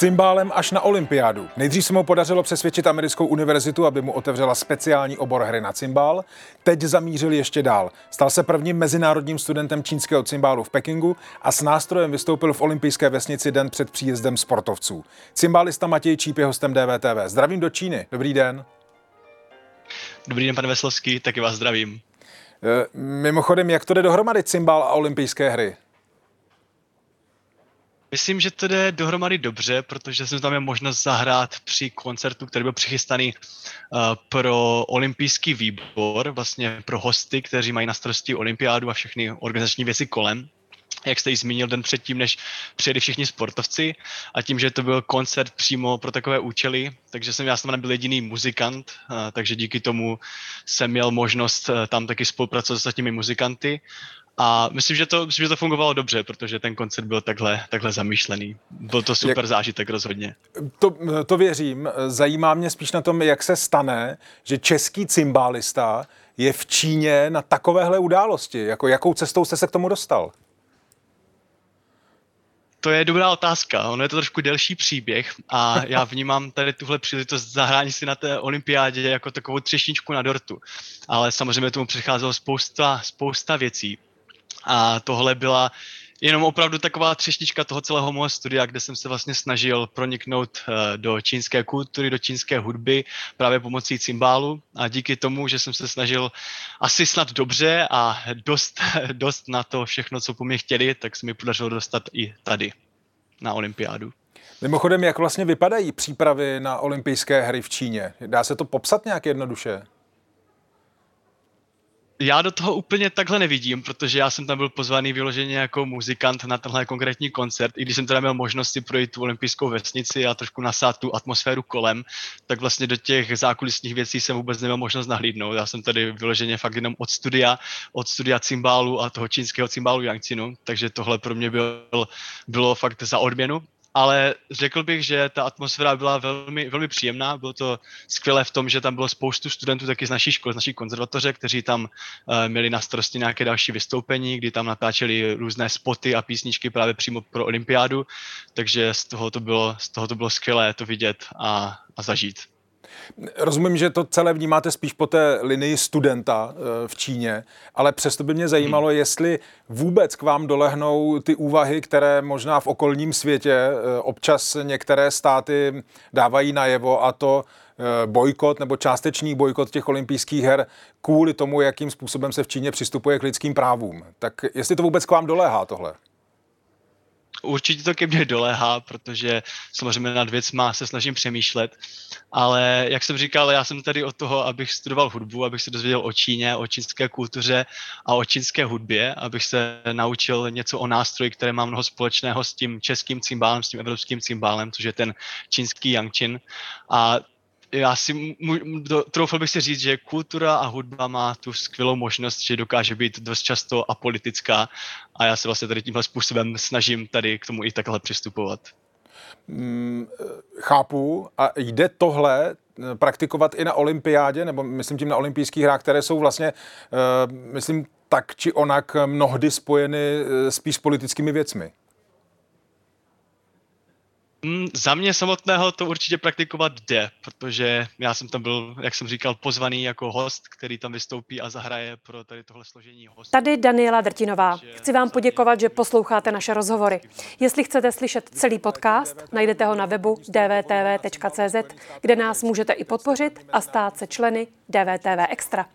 cymbálem až na olympiádu. Nejdřív se mu podařilo přesvědčit americkou univerzitu, aby mu otevřela speciální obor hry na cymbál. Teď zamířil ještě dál. Stal se prvním mezinárodním studentem čínského cymbálu v Pekingu a s nástrojem vystoupil v olympijské vesnici den před příjezdem sportovců. Cymbálista Matěj Číp je hostem DVTV. Zdravím do Číny. Dobrý den. Dobrý den, pane Veslovský, taky vás zdravím. E, mimochodem, jak to jde dohromady cymbál a olympijské hry? Myslím, že to jde dohromady dobře, protože jsem tam měl možnost zahrát při koncertu, který byl přichystaný uh, pro olympijský výbor, vlastně pro hosty, kteří mají na starosti olympiádu a všechny organizační věci kolem. Jak jste ji zmínil den předtím, než přijeli všichni sportovci a tím, že to byl koncert přímo pro takové účely, takže jsem já jsem nebyl jediný muzikant, takže díky tomu jsem měl možnost e, tam taky spolupracovat s ostatními muzikanty a myslím, že to, myslím, že to fungovalo dobře, protože ten koncert byl takhle, takhle zamýšlený. Byl to super jak, zážitek rozhodně. To, to věřím. Zajímá mě spíš na tom, jak se stane, že český cymbálista je v Číně na takovéhle události. Jako, jakou cestou jste se k tomu dostal? To je dobrá otázka. Ono je to trošku delší příběh a já vnímám tady tuhle příležitost zahrání si na té olympiádě jako takovou třešničku na dortu. Ale samozřejmě tomu přecházelo spousta, spousta věcí. A tohle byla jenom opravdu taková třešnička toho celého mého studia, kde jsem se vlastně snažil proniknout eh, do čínské kultury, do čínské hudby právě pomocí cymbálu a díky tomu, že jsem se snažil asi snad dobře a dost, dost na to všechno, co po mě chtěli, tak se mi podařilo dostat i tady na olympiádu. Mimochodem, jak vlastně vypadají přípravy na olympijské hry v Číně? Dá se to popsat nějak jednoduše? Já do toho úplně takhle nevidím, protože já jsem tam byl pozvaný vyloženě jako muzikant na tenhle konkrétní koncert, i když jsem teda měl možnost si projít tu olympijskou vesnici a trošku nasát tu atmosféru kolem, tak vlastně do těch zákulisních věcí jsem vůbec neměl možnost nahlídnout. Já jsem tady vyloženě fakt jenom od studia, od studia cymbálu a toho čínského cymbálu Yangtzinu, takže tohle pro mě byl, bylo fakt za odměnu ale řekl bych, že ta atmosféra byla velmi, velmi příjemná. Bylo to skvělé v tom, že tam bylo spoustu studentů taky z naší školy, z naší konzervatoře, kteří tam uh, měli na starosti nějaké další vystoupení, kdy tam natáčeli různé spoty a písničky právě přímo pro olympiádu. Takže z toho to bylo, z toho to bylo skvělé to vidět a, a zažít. Rozumím, že to celé vnímáte spíš po té linii studenta eh, v Číně, ale přesto by mě zajímalo, hmm. jestli vůbec k vám dolehnou ty úvahy, které možná v okolním světě eh, občas některé státy dávají najevo a to eh, bojkot nebo částečný bojkot těch olympijských her kvůli tomu, jakým způsobem se v Číně přistupuje k lidským právům. Tak jestli to vůbec k vám doléhá tohle? Určitě to ke mně doléhá, protože samozřejmě nad věcma se snažím přemýšlet, ale jak jsem říkal, já jsem tady od toho, abych studoval hudbu, abych se dozvěděl o Číně, o čínské kultuře a o čínské hudbě, abych se naučil něco o nástroji, které má mnoho společného s tím českým cymbálem, s tím evropským cymbálem, což je ten čínský yangqin. A já si troufal bych si říct, že kultura a hudba má tu skvělou možnost, že dokáže být dost často apolitická a já se vlastně tady tímhle způsobem snažím tady k tomu i takhle přistupovat. Mm, chápu. A jde tohle eh, praktikovat i na olympiádě, nebo myslím tím na olympijských hrách, které jsou vlastně, uh, myslím, tak či onak mnohdy spojeny eh, spíš s politickými věcmi? Mm, za mě samotného to určitě praktikovat jde, protože já jsem tam byl, jak jsem říkal, pozvaný jako host, který tam vystoupí a zahraje pro tady tohle složení hostů. Tady Daniela Drtinová. Chci vám poděkovat, že posloucháte naše rozhovory. Jestli chcete slyšet celý podcast, najdete ho na webu dvtv.cz, kde nás můžete i podpořit a stát se členy DVTV Extra.